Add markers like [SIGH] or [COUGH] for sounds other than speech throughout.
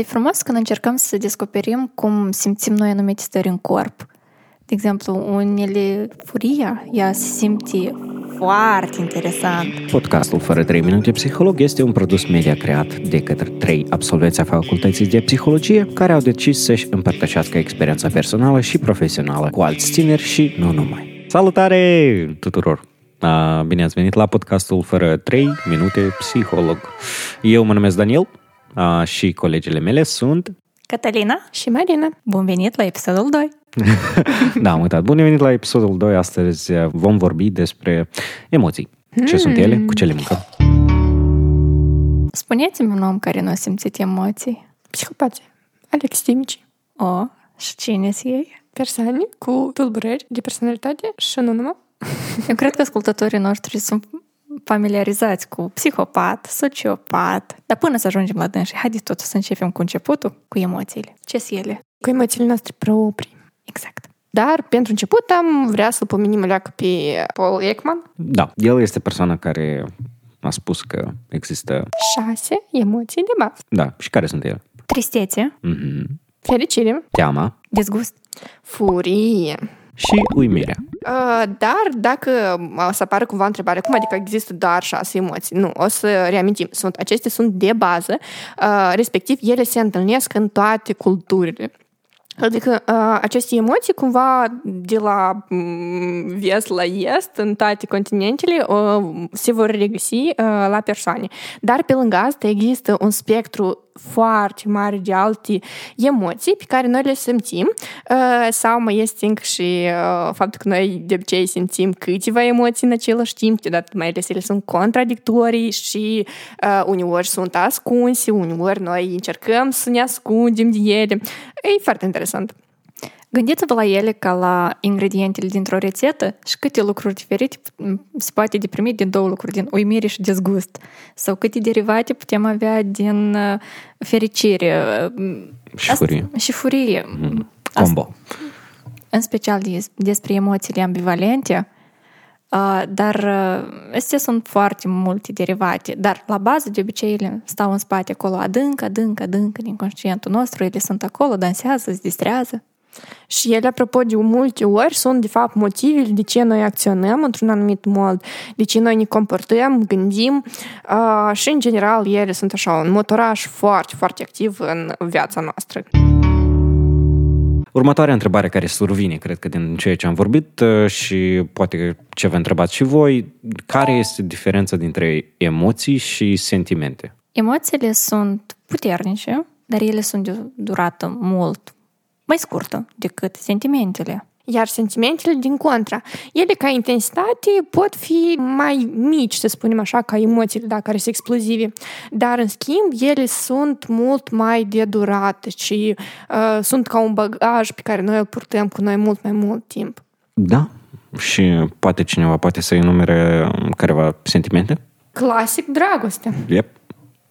E frumos când încercăm să descoperim cum simțim noi anumite stări în corp. De exemplu, unele furia, ea se simte foarte interesant. Podcastul Fără 3 minute psiholog este un produs media creat de către trei absolvenți a Facultății de Psihologie care au decis să-și împărtășească experiența personală și profesională cu alți tineri și nu numai. Salutare tuturor! Bine ați venit la podcastul Fără 3 minute psiholog. Eu mă numesc Daniel și colegele mele sunt Catalina și Marina. Bun venit la episodul 2! [LAUGHS] da, am uitat. Bun venit la episodul 2. Astăzi uh, vom vorbi despre emoții. Ce sunt ele, cu ce le mâncăm. Spuneți-mi un om care nu a simțit emoții. Psihopații. Aleximici. O, și cine sunt ei? Persoane cu tulburări de personalitate și nu numai. Eu cred că ascultătorii noștri sunt familiarizați cu psihopat, sociopat, dar până să ajungem la dânsi, haideți totuși să începem cu începutul, cu emoțiile. Ce sunt ele? Cu emoțiile noastre proprii. Exact. Dar, pentru început, am vrea să-l pomenim leacă pe Paul Ekman. Da, el este persoana care a spus că există... Șase emoții de bază. Da, și care sunt ele? Tristețe. Mm-hmm. Fericire. Teama. Dezgust. Furie. Și uimirea. Uh, dar dacă o să apară cumva întrebare, cum adică există doar șase emoții? Nu, o să reamintim. Sunt, acestea sunt de bază, uh, respectiv ele se întâlnesc în toate culturile. Adică aceste emoții cumva de la vest la est, în toate continentele, se vor regăsi la persoane. Dar pe lângă asta există un spectru foarte mare de alte emoții pe care noi le simțim sau mai este încă și faptul că noi de obicei simțim câteva emoții în același timp, deodată mai ales ele sunt contradictorii și uneori sunt ascunse, uneori noi încercăm să ne ascundem de ele. E foarte interesant. Gândiți-vă la ele ca la ingredientele dintr-o rețetă și câte lucruri diferite se poate deprimi din două lucruri, din uimire și dezgust. Sau câte derivate putem avea din fericire. Și furie. Și furie. Mm. Combo. în special despre emoțiile ambivalente, dar astea sunt foarte multe derivate. Dar la bază, de obicei, ele stau în spate acolo adânc, adânc, adânc din conștientul nostru, ele sunt acolo, dansează, se distrează. Și ele, apropo, de multe ori sunt, de fapt, motivele de ce noi acționăm într-un anumit mod, de ce noi ne comportăm, gândim uh, și, în general, ele sunt așa un motoraj foarte, foarte activ în viața noastră. Următoarea întrebare care survine, cred că din ceea ce am vorbit și poate ce vă întrebați și voi, care este diferența dintre emoții și sentimente? Emoțiile sunt puternice, dar ele sunt de durată mult mai scurtă decât sentimentele. Iar sentimentele, din contra, ele ca intensitate pot fi mai mici, să spunem așa, ca emoțiile, da, care sunt explozive. Dar, în schimb, ele sunt mult mai de durată și uh, sunt ca un bagaj pe care noi îl purtăm cu noi mult mai mult timp. Da. Și poate cineva poate să enumere careva sentimente? Clasic, dragoste. Yep.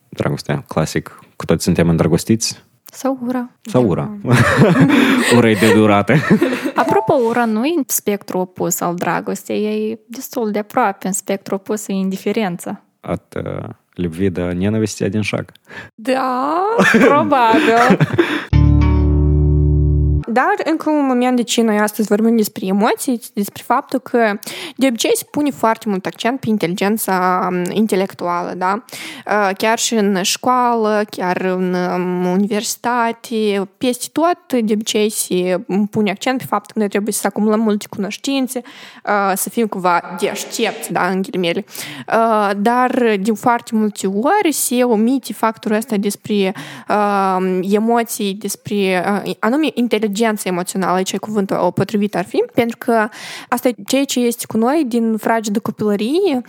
Dragostea, clasic. Cu toți suntem îndrăgostiți sau ura. Sau ura. [LAUGHS] ura e de durată. [LAUGHS] Apropo, ura nu e în spectru opus al dragostei, e destul de aproape în spectru opus e indiferența. От uh, любви до ненависти один шаг. Da, probabil. [LAUGHS] Dar, încă un moment de ce noi astăzi vorbim despre emoții, despre faptul că de obicei se pune foarte mult accent pe inteligența intelectuală, da? Chiar și în școală, chiar în universitate, peste tot, de obicei se pune accent pe faptul că noi trebuie să acumulăm multe cunoștințe, să fim cumva deștepți, da, în ghilimele. Dar, de foarte multe ori, se omite factorul ăsta despre emoții, despre anume inteligență inteligență emoțională, ce cuvântul potrivit ar fi, pentru că asta e ceea ce este cu noi din fragedă copilărie,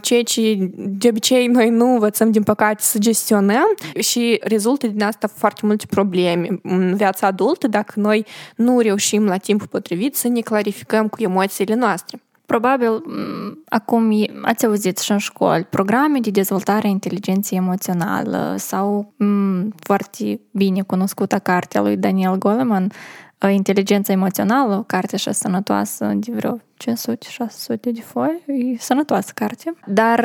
ceea ce de obicei noi nu învățăm, din păcate, să gestionăm și rezultă din asta foarte multe probleme în viața adultă dacă noi nu reușim la timpul potrivit să ne clarificăm cu emoțiile noastre. Probabil acum ați auzit și în școli programe de dezvoltare a inteligenței emoțională sau m- foarte bine cunoscută carte a lui Daniel Goleman, Inteligența emoțională, o carte așa sănătoasă de vreo 500-600 de foi, e sănătoasă carte. Dar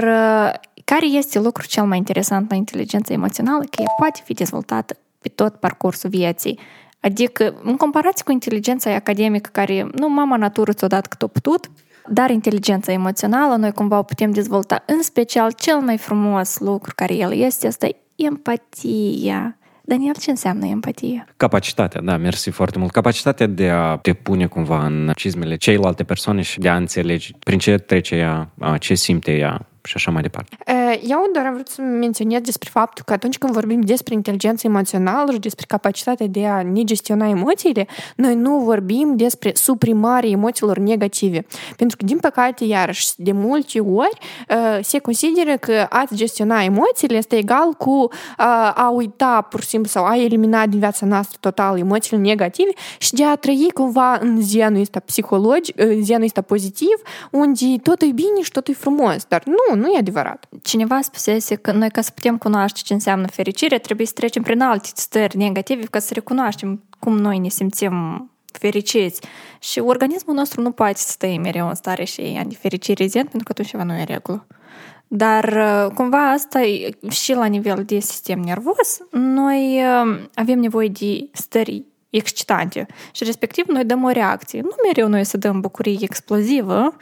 care este lucrul cel mai interesant la inteligența emoțională? Că ea poate fi dezvoltată pe tot parcursul vieții. Adică, în comparație cu inteligența academică, care, nu, mama natură ți-o dat cât o putut, dar inteligența emoțională noi cumva o putem dezvolta, în special cel mai frumos lucru care el este, asta e empatia. Daniel, ce înseamnă empatie? Capacitatea, da, mersi foarte mult. Capacitatea de a te pune cumva în cizmele ceilalte persoane și de a înțelege prin ce trece ea, ce simte ea, și așa mai departe. Eu doar am vrut să menționez despre faptul că atunci când vorbim despre inteligență emoțională și despre capacitatea de a ne gestiona emoțiile, noi nu vorbim despre suprimarea emoțiilor negative. Pentru că, din păcate, iarăși, de multe ori se consideră că a-ți gestiona emoțiile este egal cu a uita, pur și simplu, sau a elimina din viața noastră total emoțiile negative și de a trăi cumva în zenul ăsta psihologic, zenul ăsta pozitiv, unde totul e bine și totul e frumos. Dar nu, nu e adevărat. Cineva spusese că noi ca să putem cunoaște ce înseamnă fericire, trebuie să trecem prin alte stări negative ca să recunoaștem cum noi ne simțim fericiți. Și organismul nostru nu poate să stea mereu în stare și de fericire zen, pentru că atunci ceva nu e regulă. Dar cumva asta și la nivel de sistem nervos, noi avem nevoie de stări excitante și respectiv noi dăm o reacție. Nu mereu noi să dăm bucurie explozivă,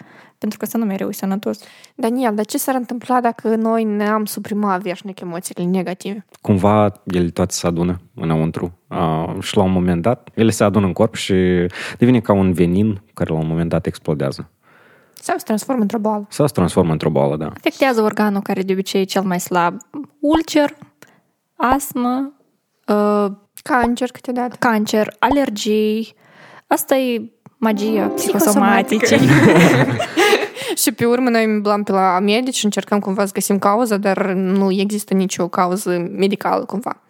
pentru că să nu mereu e sănătos. Daniel, dar ce s-ar întâmpla dacă noi ne-am suprimat veșnic emoțiile negative? Cumva ele toate se adună înăuntru uh, și la un moment dat ele se adună în corp și devine ca un venin care la un moment dat explodează. Sau se transformă într-o boală. Sau se transformă într-o boală, da. Afectează organul care de obicei e cel mai slab. Ulcer, astmă, uh, cancer câteodată. Cancer, alergii. Asta e magia psihosomatică. și pe urmă noi îmblăm pe la medici și încercăm cumva să găsim cauza, dar nu există nicio cauză medicală cumva.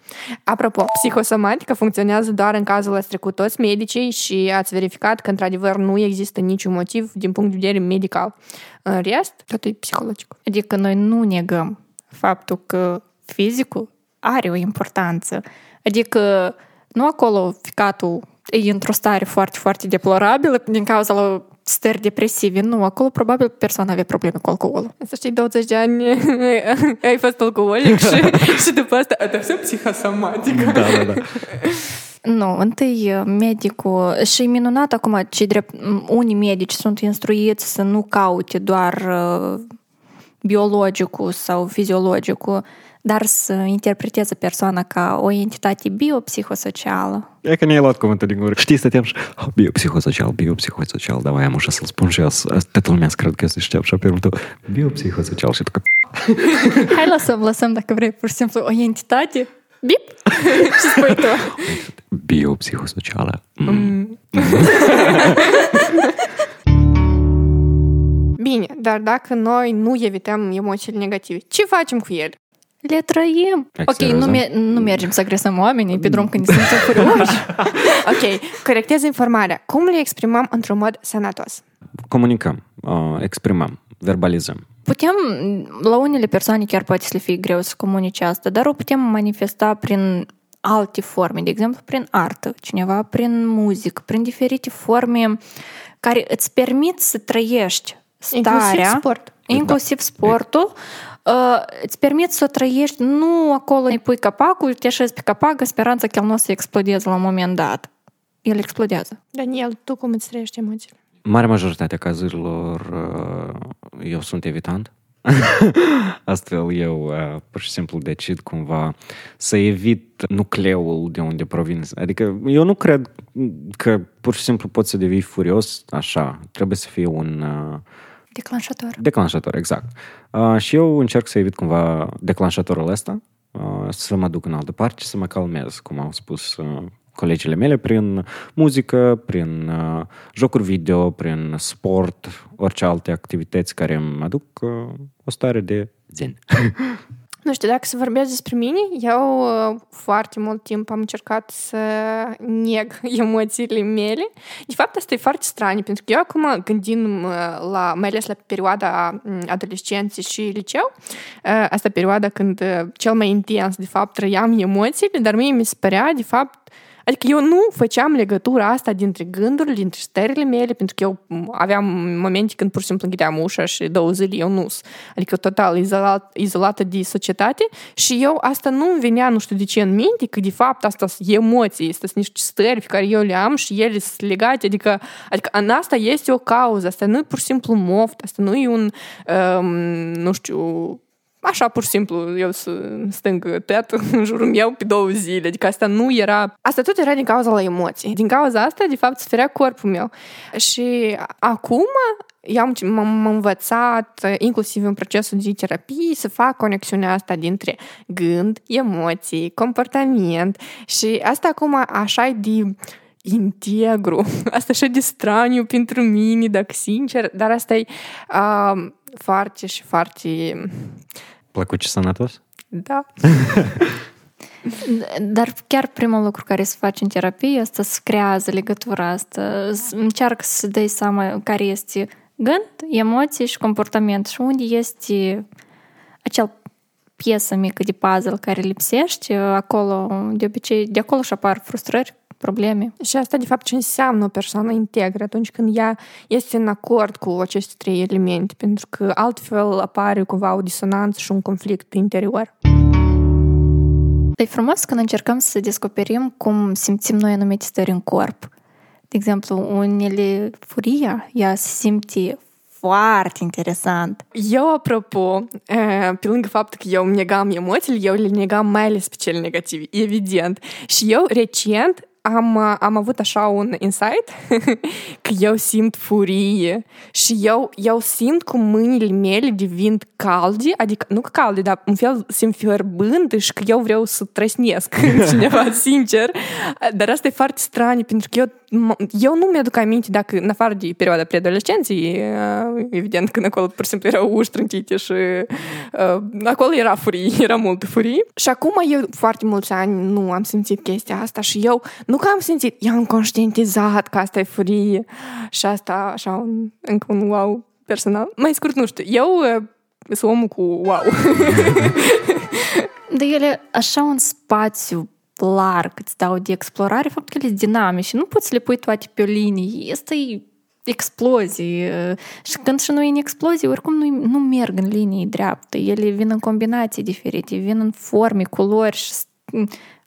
Apropo, psihosomatica funcționează doar în cazul ați trecut toți medicii și ați verificat că într-adevăr nu există niciun motiv din punct de vedere medical. În rest, totul e psihologic. Adică noi nu negăm faptul că fizicul are o importanță. Adică nu acolo ficatul e într-o stare foarte, foarte deplorabilă din cauza la stări depresive. Nu, acolo probabil persoana avea probleme cu alcoolul. Să știi, 20 de ani ai fost alcoolic și, și după asta a fost psihosomatică. Da, da, da. Nu, întâi medicul și minunat acum ce drept, unii medici sunt instruiți să nu caute doar biologicul sau fiziologicul, dar să interpreteze persoana ca o entitate biopsihosocială. E că ne-ai luat cuvântul din gură. Știi, stăteam și oh, biopsihosocial, biopsihosocial, da, mai am ușa să-l spun și eu, toată lumea cred că se știam și pe tău, biopsihosocial și tu [LAUGHS] Hai, lăsăm, lăsăm dacă vrei, pur și simplu, o entitate Bip! [LAUGHS] Ce spui tu? Biopsihosocială. Mm. mm. [LAUGHS] Bine, dar dacă noi nu evităm emoțiile negative, ce facem cu ele? Le trăim. Ok, nu, me- nu mergem să agresăm oamenii pe drum când ne simțim furioși. ok, corectez informarea. Cum le exprimăm într-un mod sănătos? Comunicăm, uh, exprimăm, verbalizăm. Putem, la unele persoane chiar poate să le fie greu să comunice asta, dar o putem manifesta prin alte forme, de exemplu prin artă, cineva prin muzică, prin diferite forme care îți permit să trăiești starea, inclusiv sport. Inclusiv sportul, îți permit să o trăiești, nu acolo îi pui capacul, te așezi pe capac, în speranța că el nu o să explodeze la un moment dat. El explodează. Daniel, tu cum îți trăiești emoțiile? Marea majoritatea cazurilor eu sunt evitant. [LAUGHS] Astfel eu pur și simplu decid cumva să evit nucleul de unde provin. Adică eu nu cred că pur și simplu poți să devii furios așa. Trebuie să fie un Declanșator. Declanșator, exact. Uh, și eu încerc să evit cumva declanșatorul ăsta, uh, să mă duc în altă parte și să mă calmez, cum au spus uh, colegile mele, prin muzică, prin uh, jocuri video, prin sport, orice alte activități care îmi aduc uh, o stare de zen. [LAUGHS] Nu știu, dacă să vorbesc despre mine, eu uh, foarte mult timp am încercat să neg emoțiile mele. De fapt, asta e foarte straniu, pentru că eu acum, gândind la, mai ales la perioada adolescenței și liceu, uh, asta perioada când uh, cel mai intens, de fapt, trăiam emoțiile, dar mie mi se părea, de fapt, Adică eu nu făceam legătura asta dintre gândurile, dintre stările mele, pentru că eu aveam momente când pur și simplu închideam ușa și două zile eu nu Adică total izolat, izolată de societate și eu asta nu îmi venea, nu știu de ce, în minte, că de fapt asta sunt emoții, sunt niște stări pe care eu le am și ele sunt legate, adică, adică în asta este o cauză, asta nu e pur și simplu moft, asta nu e un, um, nu știu, Așa, pur și simplu, eu să stâng tet [LAUGHS] în jurul meu pe două zile. Adică asta nu era... Asta tot era din cauza la emoții. Din cauza asta, de fapt, suferea corpul meu. Și acum eu m-am învățat, inclusiv în procesul de terapie, să fac conexiunea asta dintre gând, emoții, comportament și asta acum așa e de integru. [LAUGHS] Asta așa de straniu pentru mine, dacă sincer, dar asta e uh, foarte și foarte Plăcut și sănătos? Da. [LAUGHS] Dar chiar primul lucru care se face în terapie asta să creează legătura asta, încearcă să dai seama care este gând, emoții și comportament și unde este acel piesă mică de puzzle care lipsește, acolo, de obicei, de acolo și apar frustrări, probleme. Și asta, de fapt, ce înseamnă o persoană integră atunci când ea este în acord cu aceste trei elemente, pentru că altfel apare cumva o disonanță și un conflict interior. E frumos când încercăm să descoperim cum simțim noi anumite stări în corp. De exemplu, unele furia, ea se simte foarte interesant. Eu, apropo, pe lângă faptul că eu negam emoțiile, eu le negam mai ales pe cele negative, evident. Și eu, recent, am, am avut așa un insight [LAUGHS] că eu simt furie și eu, eu simt cum mâinile mele devin calde, adică nu calde, dar un fel simt fierbând și că eu vreau să trăsnesc [LAUGHS] [LAUGHS] cineva, sincer. Dar asta e foarte straniu, pentru că eu eu nu mi-aduc aminte dacă, în afară de perioada preadolescenței, evident, când acolo pur și simplu erau uși trântite și uh, acolo era furie, era multă furie. Și acum eu foarte mulți ani nu am simțit chestia asta și eu, nu că am simțit, eu am conștientizat că asta e furie și asta așa un, încă un wow personal. Mai scurt, nu știu, eu uh, sunt omul cu wow. De ele așa un spațiu larg, îți dau de explorare, faptul că ele sunt dinamice. Nu poți să le pui toate pe o linie. Asta e explozii. Și când și noi în explozie, oricum nu, nu merg în linii dreaptă. Ele vin în combinații diferite, vin în forme, culori și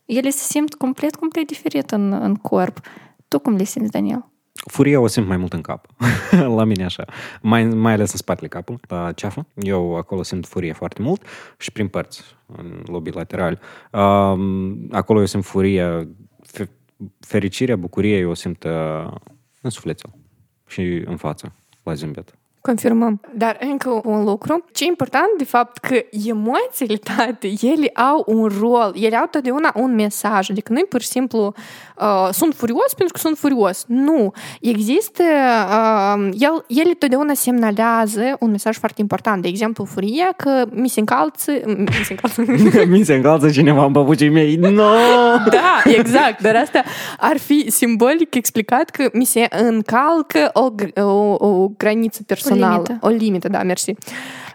ele se simt complet, complet diferit în, în corp. Tu cum le simți, Daniel? Furia o simt mai mult în cap. [LAUGHS] la mine așa. Mai, mai ales în spatele capului, la ceafă. Eu acolo simt furie foarte mult și prin părți, în lobii laterali. Um, acolo eu simt furia, fericirea, bucuria eu o simt uh, în sufletul și în față, la zâmbet. Confirmăm. Dar încă un lucru. Ce e important, de fapt, că emoțiile tate, ele au un rol, ele au totdeauna un mesaj. Adică nu pur și simplu uh, sunt furios pentru că sunt furios. Nu. Există, uh, el, ele totdeauna semnalează un mesaj foarte important. De exemplu, furia că mi se încalță... Mi se încalță, [LAUGHS] mi se încalță cineva în papucii mei. No! da, exact. Dar asta ar fi simbolic explicat că mi se încalcă o, o, o graniță personală personală. O limită. O limită, da, mersi.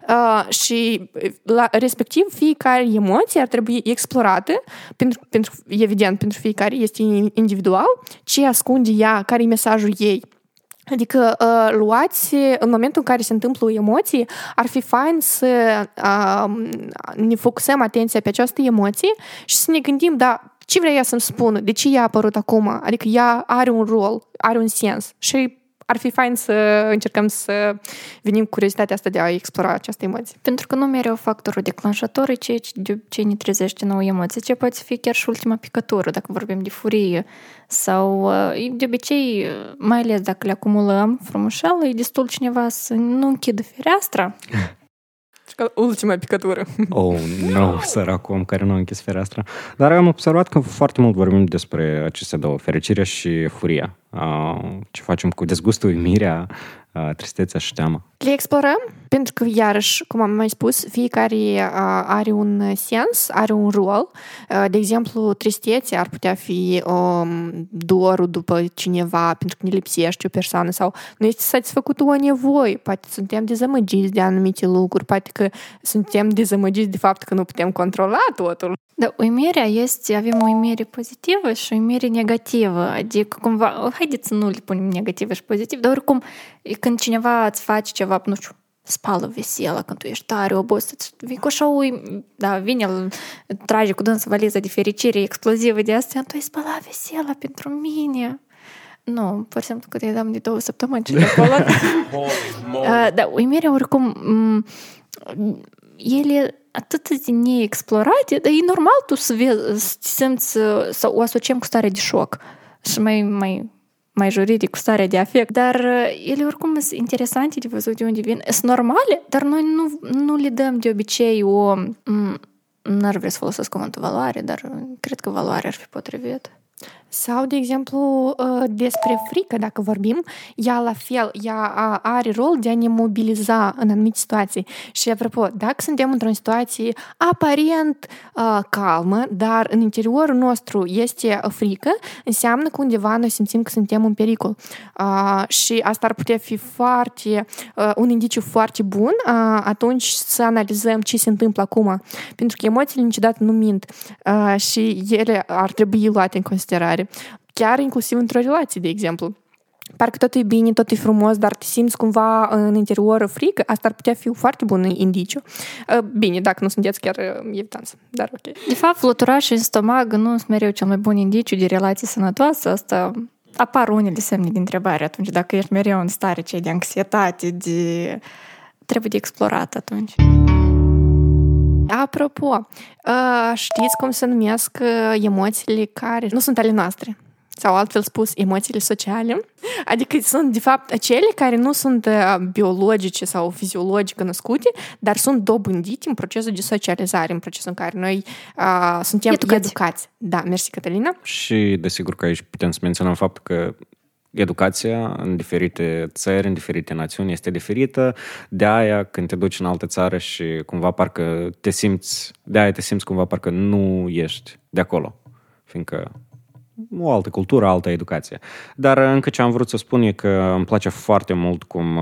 Uh, și la, respectiv fiecare emoție ar trebui explorată pentru, pentru, evident, pentru fiecare este individual, ce ascunde ea, care e mesajul ei. Adică uh, luați, în momentul în care se întâmplă o emoție, ar fi fain să uh, ne focusăm atenția pe această emoție și să ne gândim, da, ce vrea ea să-mi spună, de ce ea a apărut acum, adică ea are un rol, are un sens și ar fi fain să încercăm să venim cu curiozitatea asta de a explora această emoție. Pentru că nu mereu factorul declanșator e ceea ce de obicei ne trezește nouă emoție, ce poate fi chiar și ultima picătură, dacă vorbim de furie. Sau de obicei, mai ales dacă le acumulăm frumușel, e destul cineva să nu închidă fereastra [LAUGHS] ultima picătură. Oh, nu, no, săracul om care nu a închis fereastra. Dar am observat că foarte mult vorbim despre aceste două, fericirea și furia. Ce facem cu dezgustul, uimirea, tristețea și teama. Le explorăm pentru că, iarăși, cum am mai spus, fiecare are un sens, are un rol. De exemplu, tristețea ar putea fi um, dorul după cineva pentru că ne lipsește o persoană sau nu este satisfăcută o nevoie. Poate suntem dezamăgiți de anumite lucruri, poate că suntem dezamăgiți de fapt că nu putem controla totul. Da, uimirea este, avem o uimire pozitivă și o uimire negativă. Adică cumva, haideți să nu le punem negativă și pozitiv, dar oricum, când cineva îți face ceva, nu știu, spală veselă când tu ești tare obosit, vii cu așa ui, da, vine, îl trage cu dânsă valiza de fericire explozivă de astea, tu ai spălat vesela pentru mine. Nu, pur și simplu că te dăm de două săptămâni și de acolo. da, uimirea oricum, ele atât de neexplorate, dar e normal tu să, vezi, să te simți, să o asociem cu starea de șoc și mai, mai, mai juridic cu starea de afect, dar ele oricum sunt interesante de văzut de unde vin. Sunt normale, dar noi nu, nu le dăm de obicei o... N-ar vrea să folosesc cuvântul valoare, dar cred că valoarea ar fi potrivit. Sau, de exemplu, despre frică, dacă vorbim, ea la fel, ea are rol de a ne mobiliza în anumite situații. Și, apropo, dacă suntem într-o situație aparent uh, calmă, dar în interiorul nostru este frică, înseamnă că undeva noi simțim că suntem în pericol. Uh, și asta ar putea fi foarte, uh, un indiciu foarte bun uh, atunci să analizăm ce se întâmplă acum. Pentru că emoțiile niciodată nu mint uh, și ele ar trebui luate în considerare mare. Chiar inclusiv într-o relație, de exemplu. Parcă tot e bine, tot e frumos, dar te simți cumva în interior frică, asta ar putea fi un foarte bun indiciu. Bine, dacă nu sunteți chiar evitați, dar ok. De fapt, fluturaș în stomac nu sunt mereu cel mai bun indiciu de relație sănătoasă, asta apar unele semne de întrebare atunci, dacă ești mereu în stare cei de anxietate, de... trebuie de explorat atunci. Apropo, știți cum se numesc emoțiile care nu sunt ale noastre? Sau altfel spus, emoțiile sociale. Adică sunt, de fapt, acele care nu sunt biologice sau fiziologice născute, dar sunt dobândite în procesul de socializare, în procesul în care noi uh, suntem educați. educați. Da, mersi, Catalina. Și, desigur, că aici putem să menționăm faptul că educația în diferite țări, în diferite națiuni este diferită. De aia, când te duci în altă țară și cumva parcă te simți, de aia te simți cumva parcă nu ești de acolo. Fiindcă o altă cultură, altă educație. Dar încă ce am vrut să spun e că îmi place foarte mult cum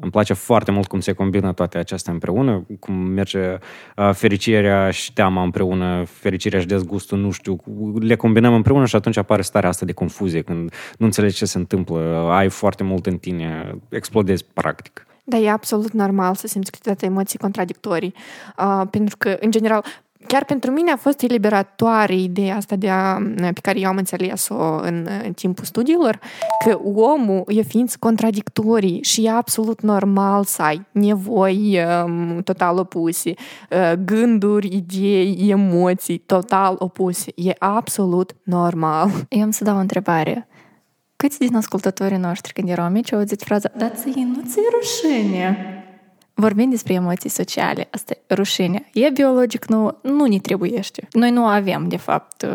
îmi place foarte mult cum se combină toate acestea împreună, cum merge uh, fericirea și teama împreună, fericirea și dezgustul, nu știu, le combinăm împreună și atunci apare starea asta de confuzie, când nu înțelegi ce se întâmplă, ai foarte mult în tine, explodezi practic. Da, e absolut normal să simți câteodată emoții contradictorii, uh, pentru că, în general, chiar pentru mine a fost eliberatoare ideea asta de a, pe care eu am înțeles-o în, în timpul studiilor, că omul e ființ contradictorii și e absolut normal să ai nevoi um, total opuse, uh, gânduri, idei, emoții total opuse. E absolut normal. Eu am să dau o întrebare. Câți din ascultătorii noștri, când erau mici, au auzit fraza Dar ție nu ți-e rușine? Vorbim despre emoții sociale, asta e rușine. E biologic, nu, nu ne trebuiește. Noi nu avem, de fapt.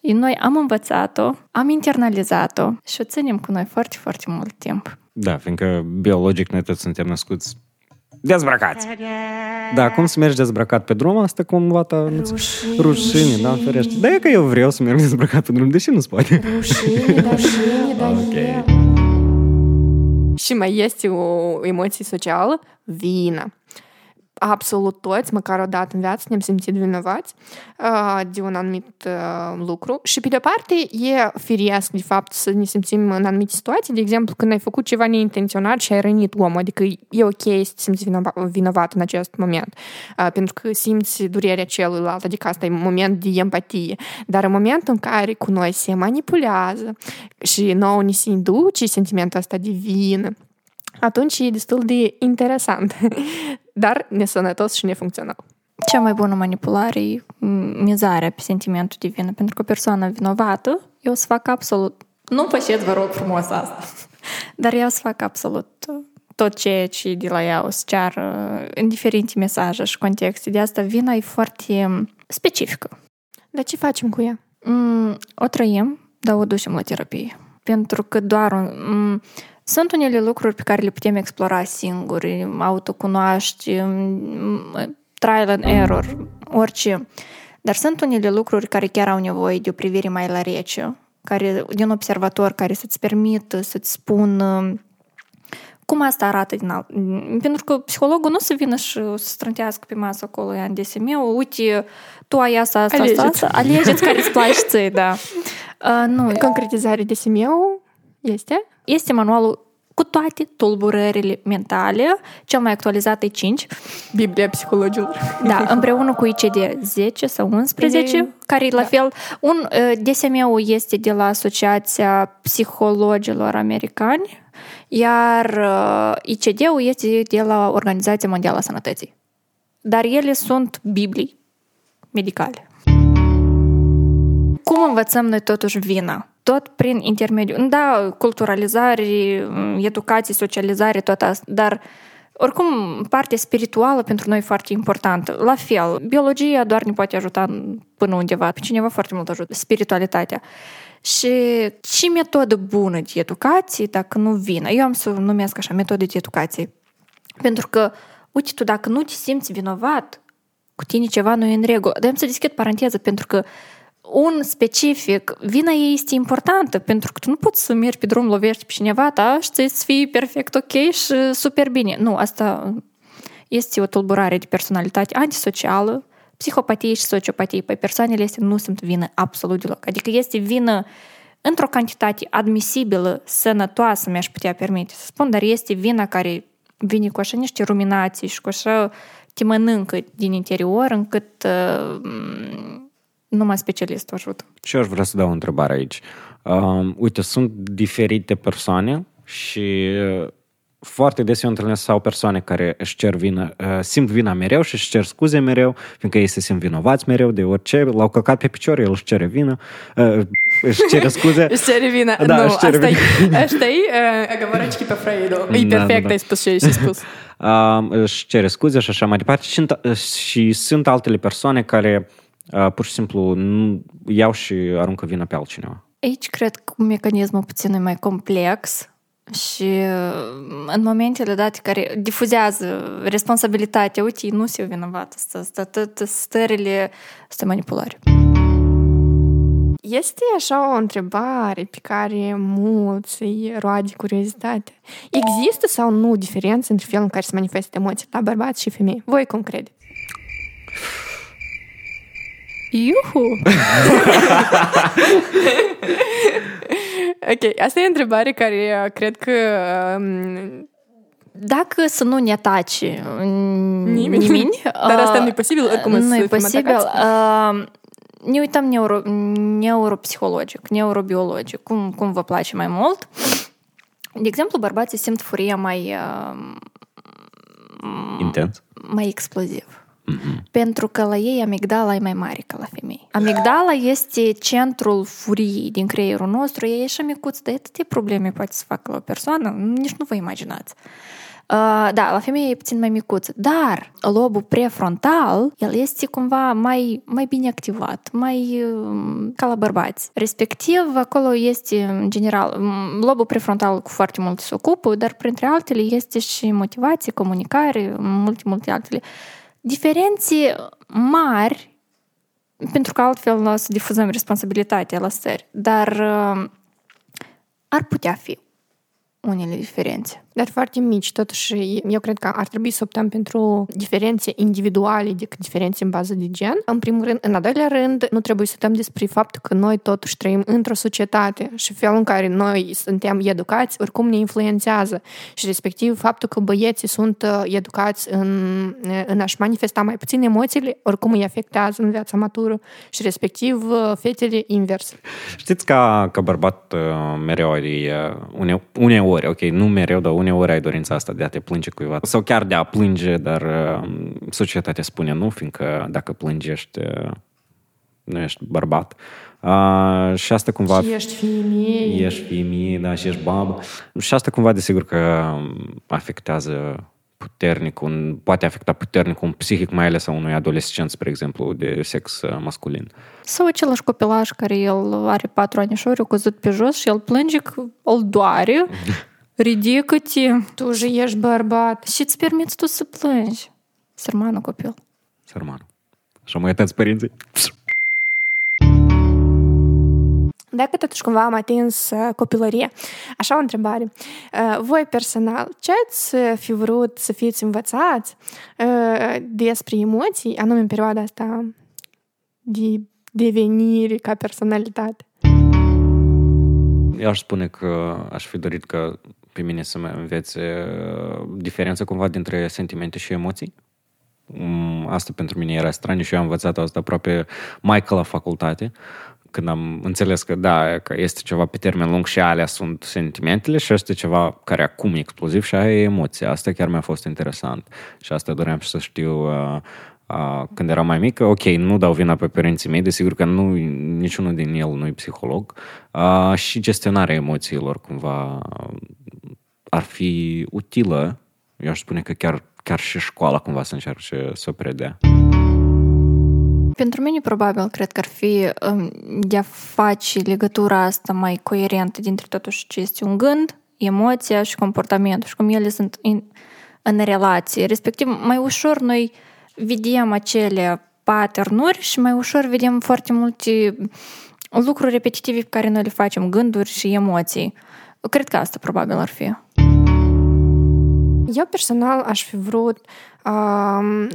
Noi am învățat-o, am internalizat-o și o ținem cu noi foarte, foarte mult timp. Da, fiindcă biologic noi toți suntem născuți dezbrăcați. Da, cum să mergi dezbrăcat pe drum, asta cumva ta rușine, rușine, da, ferește. Da, e că eu vreau să merg dezbrăcat pe drum, deși nu se poate. Rușine, da, [LAUGHS] rușine, da, okay. Și mai este o emoție socială, vină. Absolut toți, măcar o dată în viață, ne-am simțit vinovați uh, de un anumit uh, lucru. Și, pe de parte, e firesc, de fapt, să ne simțim în anumite situații. De exemplu, când ai făcut ceva neintenționat și ai rănit omul, adică e ok să te simți vinovat în acest moment, uh, pentru că simți durerea celuilalt, adică asta e un moment de empatie. Dar în momentul în care cu noi se manipulează și nouă ni se induce sentimentul ăsta de vină, atunci e destul de interesant, [LAUGHS] dar nesănătos și nefuncțional. Cea mai bună manipulare e mizarea pe sentimentul de vină, pentru că persoana vinovată, eu o să fac absolut... Nu faceți, vă rog frumos asta, [LAUGHS] dar eu o să fac absolut tot ceea ce de la ea o să ceară în diferite mesaje și contexte. De asta vina e foarte specifică. Dar ce facem cu ea? Mm, o trăim, dar o ducem la terapie. Pentru că doar un, mm, sunt unele lucruri pe care le putem explora singuri, autocunoaște, trial and error, orice. Dar sunt unele lucruri care chiar au nevoie de o privire mai la rece, care, din observator care să-ți permită să-ți spună Cum asta arată din alt? Pentru că psihologul nu se vină și să strântească pe masă acolo în DSM-ul, uite, tu ai asta, asta, Alegeți. asta, asta, alegeți care îți place ție, da. [LAUGHS] Uh, nu, Concretizare de SMEU este? Este manualul cu toate tulburările mentale, cel mai actualizat e 5, Biblia psihologilor. da, împreună cu ICD 10 sau 11, De- care e la da. fel. Un uh, DSM-ul este de la Asociația Psihologilor Americani, iar uh, ICD-ul este de la Organizația Mondială a Sănătății. Dar ele sunt biblii medicale. Cum învățăm noi totuși vina? Tot prin intermediul, da, culturalizare, educație, socializare, tot asta, dar oricum partea spirituală pentru noi e foarte importantă. La fel, biologia doar ne poate ajuta până undeva, pe cineva foarte mult ajută, spiritualitatea. Și ce metodă bună de educație dacă nu vină? Eu am să o numesc așa, metodă de educație. Pentru că, uite, tu dacă nu te simți vinovat, cu tine ceva nu e în regulă. Dar am să deschid paranteză pentru că un specific, vina ei este importantă pentru că tu nu poți să mergi pe drum, lovești pe cineva ta și să fii perfect ok și super bine. Nu, asta este o tulburare de personalitate antisocială, psihopatie și sociopatie. Păi persoanele astea nu simt vină absolut deloc. Adică este vină într-o cantitate admisibilă, sănătoasă, mi-aș putea permite să spun, dar este vina care vine cu așa niște ruminații și cu așa te mănâncă din interior încât uh, numai specialistul ajută. Și aș vrea să dau o întrebare aici. Um, uite, sunt diferite persoane și uh, foarte des eu întâlnesc sau persoane care își cer vină, uh, simt vina mereu și își cer scuze mereu, fiindcă ei se simt vinovați mereu de orice, l-au căcat pe picior, el își cere vină, uh, își cere scuze. [LAUGHS] își cere vina. Da, nu, își cere asta vina. [LAUGHS] e, știi, agăvărăci pe Freud. E perfect, da, da. ai spus ce ai spus. Um, își cere scuze și așa mai departe și, și sunt altele persoane care uh, pur și simplu nu, iau și aruncă vina pe altcineva. Aici cred că mecanismul puțin e mai complex și în momentele date care difuzează responsabilitatea, uite, nu se vinovat, asta, tot stările, asta manipulare. Este așa o întrebare pe care mulți îi roade curiozitate. Există sau nu diferență între felul în care se manifestă emoții la bărbați și femei? Voi cum credeți? Iuhu! Ok, asta e o întrebare care uh, cred că um, Dacă să nu ne ataci Nimeni. nimeni [LAUGHS] Dar asta uh, nu e posibil, oricum Nu să e fim posibil. atacați. Uh, Ne uităm neuro, neuropsihologic, neurobiologic, cum, cum vă place mai mult. De exemplu, bărbații simt furia mai, uh, Intens. mai exploziv. Pentru că la ei amigdala e mai mare ca la femei. Amigdala este centrul furiei din creierul nostru, e așa micuț, de atâtea probleme poate să facă la o persoană, nici nu vă imaginați. Uh, da, la femeie e puțin mai micuț, dar lobul prefrontal, el este cumva mai, mai bine activat, mai uh, ca la bărbați. Respectiv, acolo este, în general, m, lobul prefrontal cu foarte mult se ocupă, dar printre altele este și motivație, comunicare, multe, multe altele. Diferențe mari, pentru că altfel o să difuzăm responsabilitatea la stări, dar uh, ar putea fi unele diferențe. Dar foarte mici, totuși eu cred că ar trebui să optăm pentru diferențe individuale decât diferențe în bază de gen. În primul rând, în al doilea rând, nu trebuie să uităm despre faptul că noi totuși trăim într-o societate și felul în care noi suntem educați oricum ne influențează și respectiv faptul că băieții sunt uh, educați în, în a-și manifesta mai puțin emoțiile, oricum îi afectează în viața matură și respectiv uh, fetele invers. Știți, ca, ca bărbat, uh, mereu ai, uh, une, uneori, ok, nu mereu, dar uneori ai dorința asta de a te plânge cuiva. Sau chiar de a plânge, dar uh, societatea spune nu, fiindcă dacă plângi ești, uh, nu ești bărbat. Uh, și asta cumva... Și ești femeie. Ești femeie, da, și ești babă. Și asta cumva, desigur, că afectează puternic, un, poate afecta puternic un psihic, mai ales a unui adolescent, spre exemplu, de sex uh, masculin. Sau același copilaj care el are patru anișori, a căzut pe jos și el plânge că îl doare, [LAUGHS] ridică-te Tu же ești bărbat. și îți permiți tu să plângi. Sărmanul copil. Sărmanul. Așa mă iertați părinții. Dacă totuși cumva am atins uh, copilărie, așa o întrebare. Uh, voi personal, ce ați fi vrut să fiți învățați uh, despre emoții, anume în perioada asta de devenire ca personalitate? Eu aș spune că aș fi dorit că pe mine să mă învețe diferența cumva dintre sentimente și emoții. Mm, asta pentru mine era straniu și eu am învățat asta aproape mai ca la facultate când am înțeles că da, că este ceva pe termen lung și alea sunt sentimentele și este ceva care acum e exploziv și aia e emoția. Asta chiar mi-a fost interesant și asta doream și să știu uh, uh, când eram mai mică. Ok, nu dau vina pe părinții mei, desigur că nu, niciunul din el nu e psiholog uh, și gestionarea emoțiilor cumva ar fi utilă. Eu aș spune că chiar, chiar și școala cumva să încerce să o predea. Pentru mine, probabil, cred că ar fi um, de a face legătura asta mai coerentă dintre totuși ce este un gând, emoția și comportamentul și cum ele sunt în, în relație. Respectiv, mai ușor noi vedem acele patternuri și mai ușor vedem foarte multe lucruri repetitive pe care noi le facem, gânduri și emoții. Cred că asta probabil ar fi. Eu personal aș fi vrut um,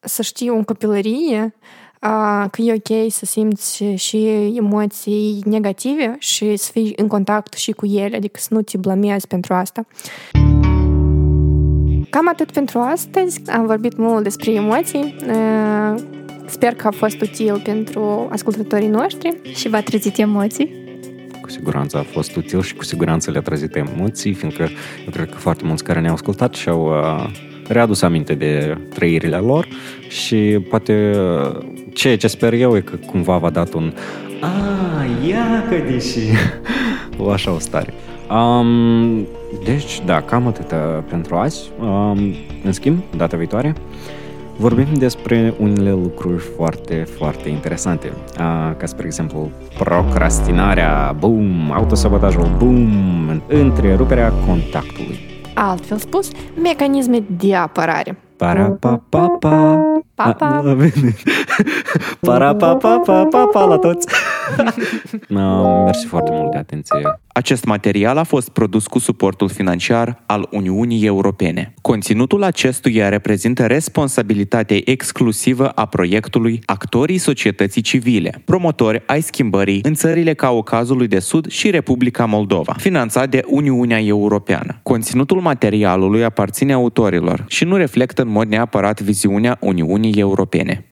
să știu în copilărie că e ok să simți și emoții negative și să fii în contact și cu ele, adică să nu te blamezi pentru asta. Cam atât pentru astăzi. Am vorbit mult despre emoții. Sper că a fost util pentru ascultătorii noștri. Și v-a trezit emoții? Cu siguranță a fost util și cu siguranță le-a trezit emoții, fiindcă eu cred că foarte mulți care ne-au ascultat și-au uh, readus aminte de trăirile lor și poate ceea ce sper eu e că cumva v-a dat un a, ia că deși [LAUGHS] o așa o stare. Um, deci, da, cam atât pentru azi. Um, în schimb, data viitoare, vorbim despre unele lucruri foarte, foarte interesante. Uh, ca spre exemplu, procrastinarea, boom, autosabotajul, boom, întreruperea contactului. Altfel spus, mecanisme de apărare. Para pa pa pa. Pa pa. Para pa pa pa pa pa la toți. [LAUGHS] Mersi foarte mult de atenție. Acest material a fost produs cu suportul financiar al Uniunii Europene. Conținutul acestuia reprezintă responsabilitatea exclusivă a proiectului actorii societății civile, promotori ai schimbării în țările Caucazului de Sud și Republica Moldova, finanțat de Uniunea Europeană. Conținutul materialului aparține autorilor și nu reflectă în mod neapărat viziunea Uniunii Europene.